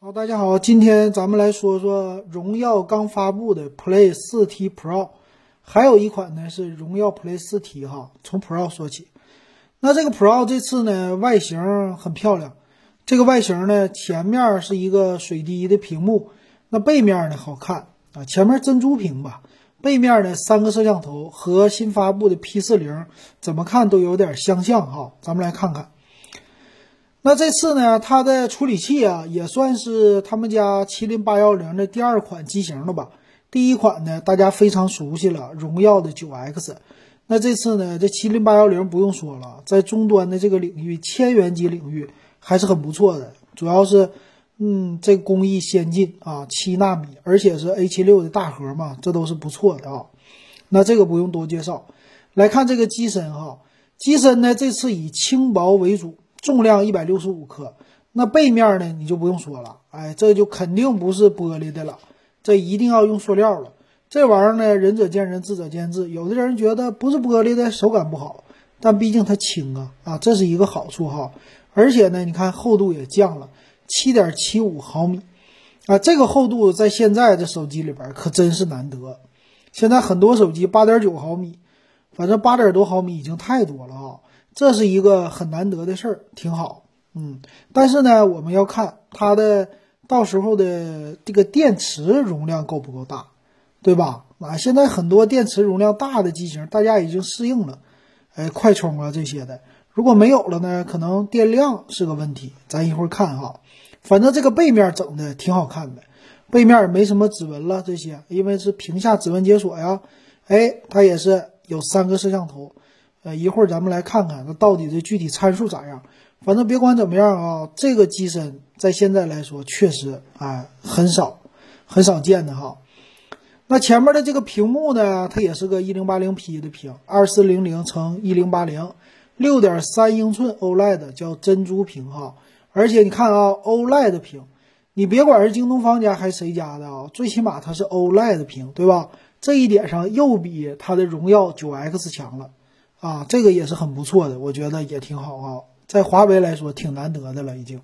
好，大家好，今天咱们来说说荣耀刚发布的 Play 4T Pro，还有一款呢是荣耀 Play 4T 哈。从 Pro 说起，那这个 Pro 这次呢外形很漂亮，这个外形呢前面是一个水滴的屏幕，那背面呢好看啊，前面珍珠屏吧，背面呢三个摄像头和新发布的 P40 怎么看都有点相像哈，咱们来看看。那这次呢，它的处理器啊，也算是他们家麒麟八幺零的第二款机型了吧？第一款呢，大家非常熟悉了，荣耀的九 X。那这次呢，这麒麟八幺零不用说了，在终端的这个领域，千元机领域还是很不错的。主要是，嗯，这工艺先进啊，七纳米，而且是 A 七六的大核嘛，这都是不错的啊。那这个不用多介绍，来看这个机身哈，机身呢，这次以轻薄为主。重量一百六十五克，那背面呢？你就不用说了，哎，这就肯定不是玻璃的了，这一定要用塑料了。这玩意儿呢，仁者见仁，智者见智。有的人觉得不是玻璃的，手感不好，但毕竟它轻啊，啊，这是一个好处哈。而且呢，你看厚度也降了，七点七五毫米，啊，这个厚度在现在的手机里边可真是难得。现在很多手机八点九毫米，反正八点多毫米已经太多了啊。这是一个很难得的事儿，挺好，嗯，但是呢，我们要看它的到时候的这个电池容量够不够大，对吧？啊，现在很多电池容量大的机型，大家已经适应了，哎，快充啊这些的，如果没有了呢，可能电量是个问题。咱一会儿看哈，反正这个背面整的挺好看的，背面没什么指纹了这些，因为是屏下指纹解锁呀，哎，它也是有三个摄像头。呃，一会儿咱们来看看，那到底这具体参数咋样？反正别管怎么样啊，这个机身在现在来说确实啊很少，很少见的哈。那前面的这个屏幕呢，它也是个一零八零 P 的屏，二四零零乘一零八零，六点三英寸 OLED 叫珍珠屏哈。而且你看啊，OLED 屏，你别管是京东方家还是谁家的啊，最起码它是 OLED 屏，对吧？这一点上又比它的荣耀九 X 强了。啊，这个也是很不错的，我觉得也挺好啊，在华为来说挺难得的了已经。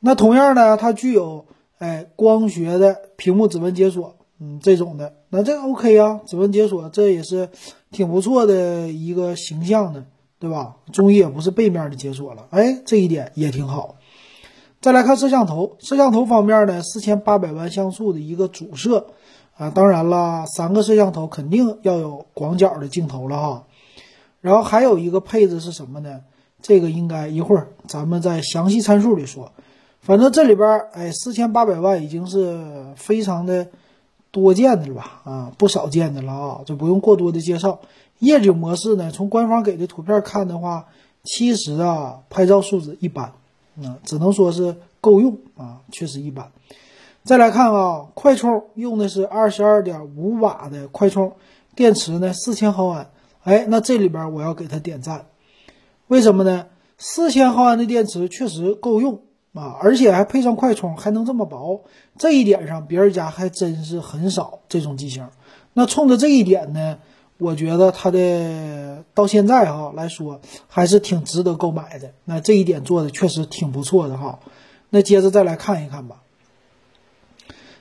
那同样呢，它具有哎光学的屏幕指纹解锁，嗯，这种的，那这个 OK 啊，指纹解锁这也是挺不错的一个形象的，对吧？终于也不是背面的解锁了，哎，这一点也挺好。再来看摄像头，摄像头方面呢，四千八百万像素的一个主摄啊，当然了，三个摄像头肯定要有广角的镜头了哈。然后还有一个配置是什么呢？这个应该一会儿咱们在详细参数里说。反正这里边，哎，四千八百万已经是非常的多见的了吧？啊，不少见的了啊，就不用过多的介绍。夜景模式呢，从官方给的图片看的话，其实啊，拍照素质一般，啊，只能说是够用啊，确实一般。再来看啊，快充用的是二十二点五瓦的快充，电池呢四千毫安。哎，那这里边我要给他点赞，为什么呢？四千毫安的电池确实够用啊，而且还配上快充，还能这么薄，这一点上别人家还真是很少这种机型。那冲着这一点呢，我觉得它的到现在哈来说还是挺值得购买的。那这一点做的确实挺不错的哈。那接着再来看一看吧，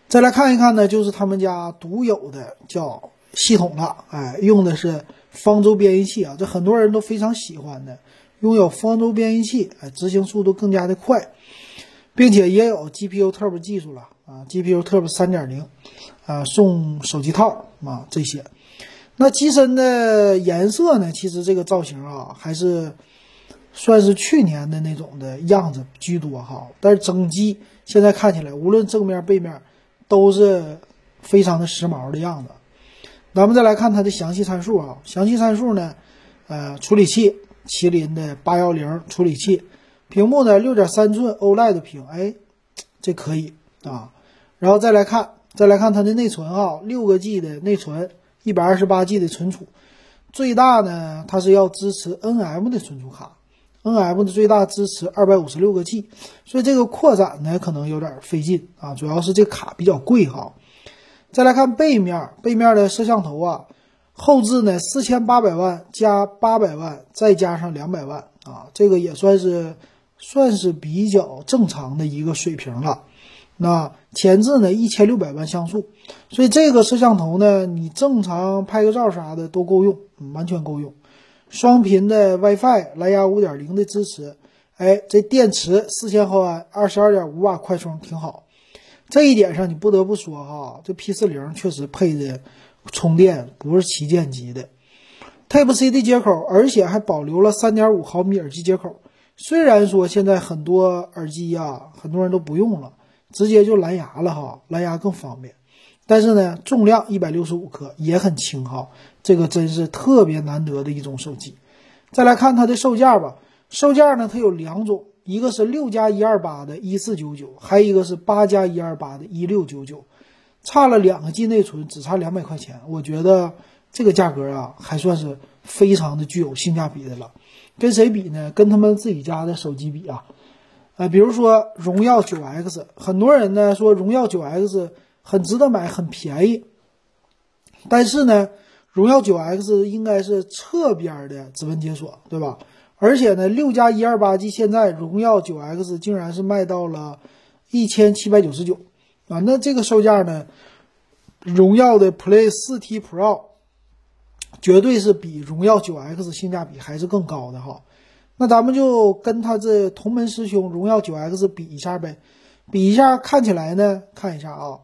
再来看一看呢，就是他们家独有的叫系统了，哎，用的是。方舟编译器啊，这很多人都非常喜欢的，拥有方舟编译器，哎，执行速度更加的快，并且也有 GPU Turbo 技术了啊，GPU Turbo 三点零，啊，送手机套啊这些。那机身的颜色呢，其实这个造型啊，还是算是去年的那种的样子居多哈。但是整机现在看起来，无论正面背面，都是非常的时髦的样子。咱们再来看它的详细参数啊，详细参数呢，呃，处理器麒麟的八幺零处理器，屏幕呢六点三寸 OLED 屏，哎，这可以啊。然后再来看，再来看它的内存啊，六个 G 的内存，一百二十八 G 的存储，最大呢它是要支持 NM 的存储卡，NM 的最大支持二百五十六个 G，所以这个扩展呢可能有点费劲啊，主要是这卡比较贵哈。再来看背面，背面的摄像头啊，后置呢四千八百万加八百万，再加上两百万啊，这个也算是算是比较正常的一个水平了。那前置呢一千六百万像素，所以这个摄像头呢，你正常拍个照啥的都够用，完全够用。双频的 WiFi，蓝牙五点零的支持。哎，这电池四千毫安，二十二点五瓦快充，挺好。这一点上你不得不说哈，这 P 四零确实配的充电不是旗舰级的。Type C 的接口，而且还保留了三点五毫米耳机接口。虽然说现在很多耳机呀，很多人都不用了，直接就蓝牙了哈，蓝牙更方便。但是呢，重量一百六十五克，也很轻哈，这个真是特别难得的一种手机。再来看它的售价吧，售价呢，它有两种，一个是六加一二八的一四九九，还有一个是八加一二八的一六九九，差了两个 G 内存，只差两百块钱，我觉得这个价格啊，还算是非常的具有性价比的了。跟谁比呢？跟他们自己家的手机比啊，呃，比如说荣耀九 X，很多人呢说荣耀九 X 很值得买，很便宜。但是呢，荣耀九 X 应该是侧边的指纹解锁，对吧？而且呢，六加一二八 G 现在荣耀九 X 竟然是卖到了一千七百九十九啊，那这个售价呢，荣耀的 Play 四 T Pro。绝对是比荣耀九 X 性价比还是更高的哈，那咱们就跟它这同门师兄荣耀九 X 比一下呗，比一下看起来呢，看一下啊，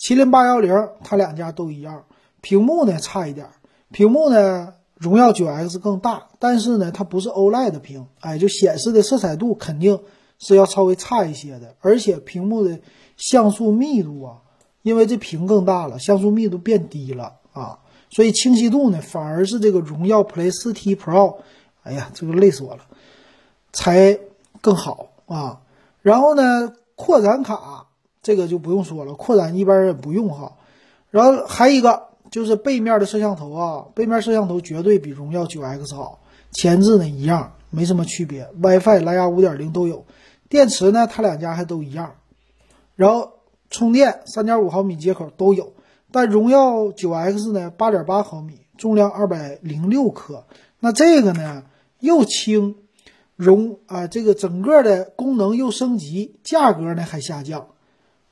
麒麟八幺零它两家都一样，屏幕呢差一点，屏幕呢荣耀九 X 更大，但是呢它不是 OLED 屏，哎，就显示的色彩度肯定是要稍微差一些的，而且屏幕的像素密度啊，因为这屏更大了，像素密度变低了啊。所以清晰度呢，反而是这个荣耀 Play 4T Pro，哎呀，这个累死我了，才更好啊。然后呢，扩展卡这个就不用说了，扩展一般人不用哈。然后还一个就是背面的摄像头啊，背面摄像头绝对比荣耀 9X 好，前置呢一样，没什么区别，WiFi、蓝牙5.0都有，电池呢它两家还都一样，然后充电3.5毫米接口都有。但荣耀九 X 呢，八点八毫米，重量二百零六克，那这个呢又轻，容啊，这个整个的功能又升级，价格呢还下降，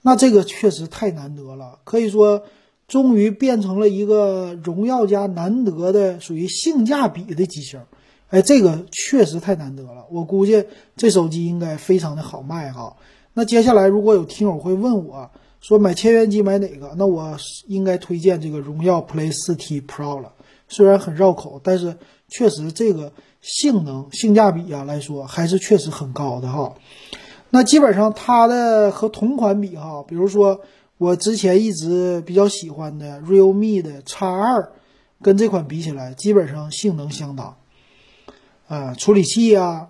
那这个确实太难得了，可以说终于变成了一个荣耀家难得的属于性价比的机型，哎，这个确实太难得了，我估计这手机应该非常的好卖哈。那接下来如果有听友会问我。说买千元机买哪个？那我应该推荐这个荣耀 Play 4T Pro 了。虽然很绕口，但是确实这个性能性价比啊来说还是确实很高的哈。那基本上它的和同款比哈，比如说我之前一直比较喜欢的 Realme 的 X 二，跟这款比起来，基本上性能相当。啊，处理器啊，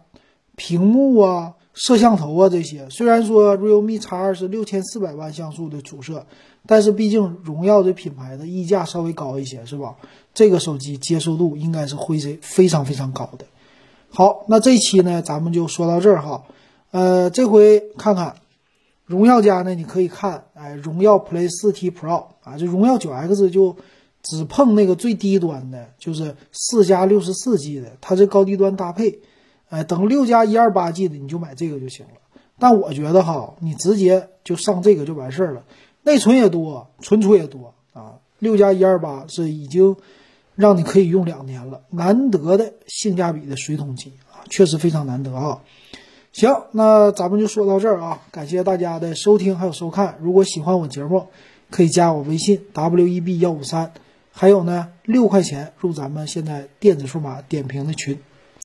屏幕啊。摄像头啊，这些虽然说 Realme X 二是六千四百万像素的主摄，但是毕竟荣耀这品牌的溢价稍微高一些，是吧？这个手机接受度应该是会是非常非常高的。好，那这期呢，咱们就说到这儿哈。呃，这回看看荣耀家呢，你可以看，哎，荣耀 Play 4T Pro 啊，这荣耀九 X 就只碰那个最低端的，就是四加六十四 G 的，它这高低端搭配。哎，等六加一二八 G 的你就买这个就行了。但我觉得哈，你直接就上这个就完事儿了，内存也多，存储也多啊。六加一二八是已经让你可以用两年了，难得的性价比的水桶机啊，确实非常难得啊。行，那咱们就说到这儿啊，感谢大家的收听还有收看。如果喜欢我节目，可以加我微信 w e b 幺五三，还有呢六块钱入咱们现在电子数码点评的群。